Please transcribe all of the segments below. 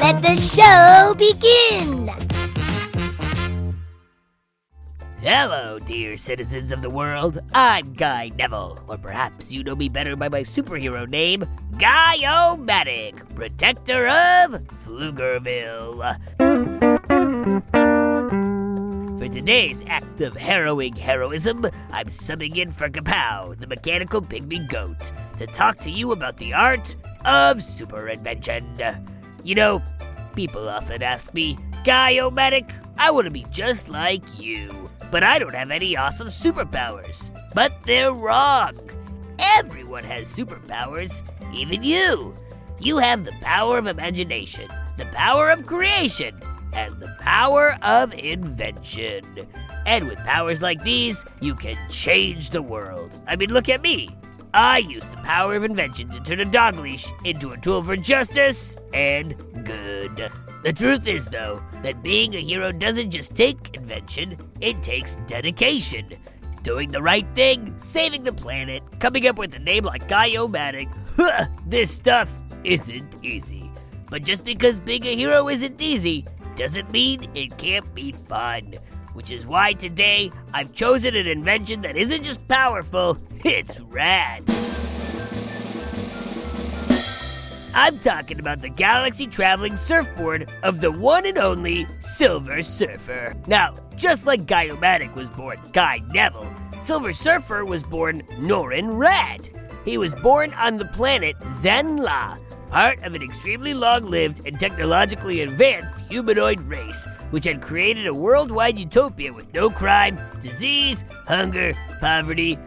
Let the show begin. Hello, dear citizens of the world. I'm Guy Neville, or perhaps you know me better by my superhero name, Guy-O-Matic, protector of Pflugerville. For today's act of harrowing heroism, I'm subbing in for Kapow, the mechanical pygmy goat, to talk to you about the art of super invention. You know, people often ask me, Guy-O-Matic, oh, I want to be just like you, but I don't have any awesome superpowers. But they're wrong. Everyone has superpowers, even you. You have the power of imagination, the power of creation, and the power of invention. And with powers like these, you can change the world. I mean, look at me. I used the power of invention to turn a dog leash into a tool for justice and good. The truth is, though, that being a hero doesn't just take invention, it takes dedication. Doing the right thing, saving the planet, coming up with a name like Guy-O-Matic. this stuff isn't easy. But just because being a hero isn't easy, doesn't mean it can't be fun. Which is why today I've chosen an invention that isn't just powerful, it's rad. I'm talking about the galaxy traveling surfboard of the one and only Silver Surfer. Now, just like Guy-O-Matic was born Guy Neville, Silver Surfer was born Norrin Radd. He was born on the planet Zenn-La, part of an extremely long lived and technologically advanced humanoid race, which had created a worldwide utopia with no crime, disease, hunger, poverty,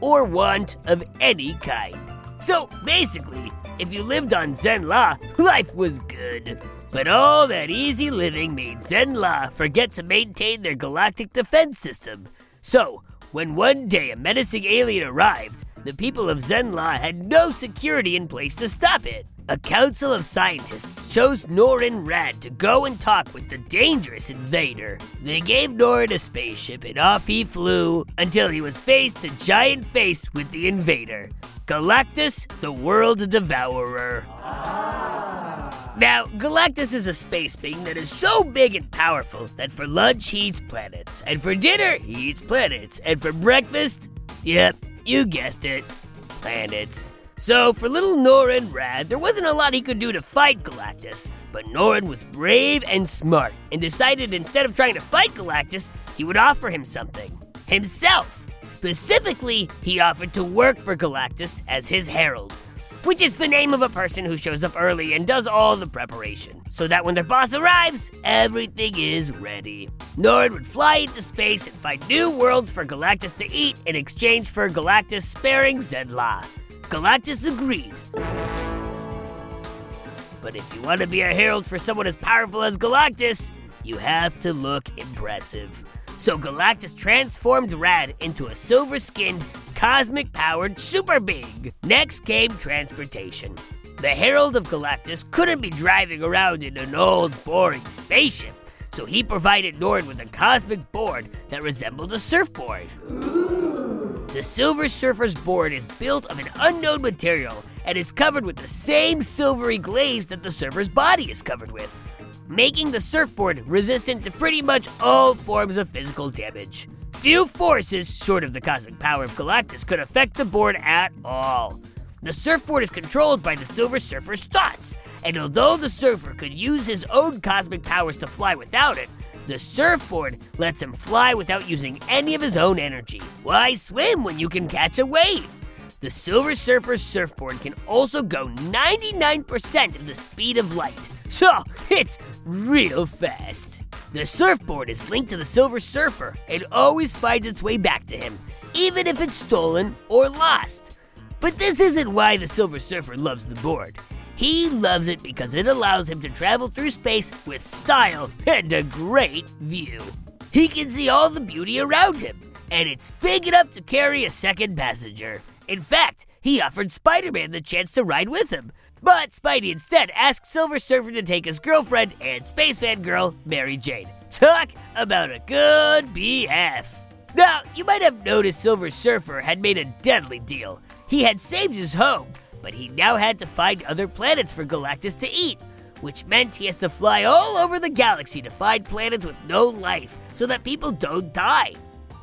or want of any kind. So basically, if you lived on Zenn-La, life was good. But all that easy living made Zenn-La forget to maintain their galactic defense system. So, when one day a menacing alien arrived, the people of Zenn-La had no security in place to stop it. A council of scientists chose Norrin Radd to go and talk with the dangerous invader. They gave Norrin a spaceship and off he flew until he was face to giant face with the invader, Galactus the World Devourer. Now, Galactus is a space being that is so big and powerful that for lunch he eats planets, and for dinner he eats planets, and for breakfast, yep, you guessed it, planets. So, for little Norrin Radd, there wasn't a lot he could do to fight Galactus, but Norrin was brave and smart and decided instead of trying to fight Galactus, he would offer him something himself. Specifically, he offered to work for Galactus as his herald, which is the name of a person who shows up early and does all the preparation, so that when their boss arrives, everything is ready. Nord would fly into space and find new worlds for Galactus to eat in exchange for Galactus sparing Zenn-La. Galactus agreed. But if you want to be a herald for someone as powerful as Galactus, you have to look impressive. So Galactus transformed Radd into a silver skinned, cosmic powered super big. Next came transportation. The Herald of Galactus couldn't be driving around in an old, boring spaceship, so he provided Nord with a cosmic board that resembled a surfboard. The Silver Surfer's board is built of an unknown material and is covered with the same silvery glaze that the surfer's body is covered with, making the surfboard resistant to pretty much all forms of physical damage. Few forces, short of the cosmic power of Galactus, could affect the board at all. The surfboard is controlled by the Silver Surfer's thoughts, and although the surfer could use his own cosmic powers to fly without it, the surfboard lets him fly without using any of his own energy. Why swim when you can catch a wave? The Silver Surfer's surfboard can also go 99% of the speed of light, so it's real fast. The surfboard is linked to the Silver Surfer and always finds its way back to him, even if it's stolen or lost. But this isn't why the Silver Surfer loves the board. He loves it because it allows him to travel through space with style and a great view. He can see all the beauty around him, and it's big enough to carry a second passenger. In fact, he offered Spider Man the chance to ride with him. But Spidey instead asked Silver Surfer to take his girlfriend and space fan girl, Mary Jane. Talk about a good BF. Now, you might have noticed Silver Surfer had made a deadly deal. He had saved his home, but he now had to find other planets for Galactus to eat, which meant he has to fly all over the galaxy to find planets with no life so that people don't die.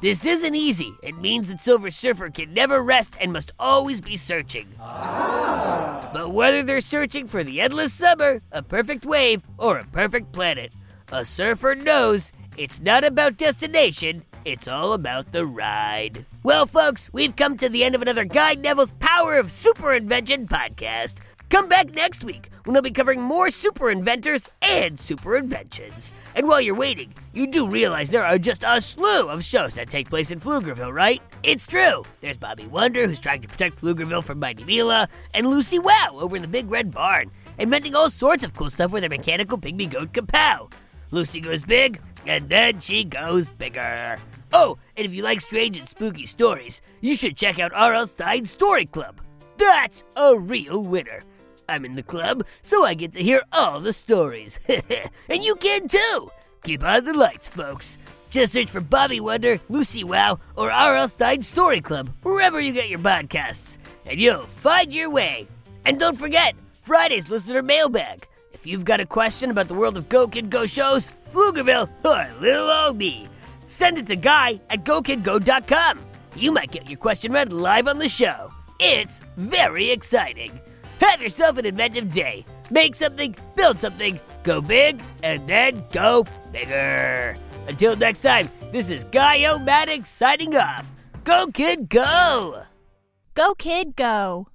This isn't easy. It means that Silver Surfer can never rest and must always be searching. But whether they're searching for the endless summer, a perfect wave, or a perfect planet, a surfer knows it's not about destination, it's all about the ride. Well, folks, we've come to the end of another Guy Neville's Power of Super Invention podcast. Come back next week when I'll be covering more super inventors and super inventions. And while you're waiting, you do realize there are just a slew of shows that take place in Pflugerville, right? It's true. There's Bobby Wonder, who's trying to protect Pflugerville from Mighty Mila, and Lucy Wow over in the Big Red Barn, inventing all sorts of cool stuff with her mechanical pygmy goat Kapow. Lucy goes big, and then she goes bigger. Oh, and if you like strange and spooky stories, you should check out R.L. Stine's Story Club. That's a real winner. I'm in the club, so I get to hear all the stories. and you can too! Keep on the lights, folks. Just search for Bobby Wonder, Lucy Wow, or R.L. Stine Story Club, wherever you get your podcasts, and you'll find your way. And don't forget, Friday's listener mailbag. If you've got a question about the world of Go Kid Go shows, Pflugerville, or little old me, send it to Guy at GoKidGo.com. You might get your question read live on the show. It's very exciting. Have yourself an inventive day. Make something, build something, go big, and then go bigger. Until next time, this is Guy-O-Matic signing off. Go, kid, go! Go, kid, go.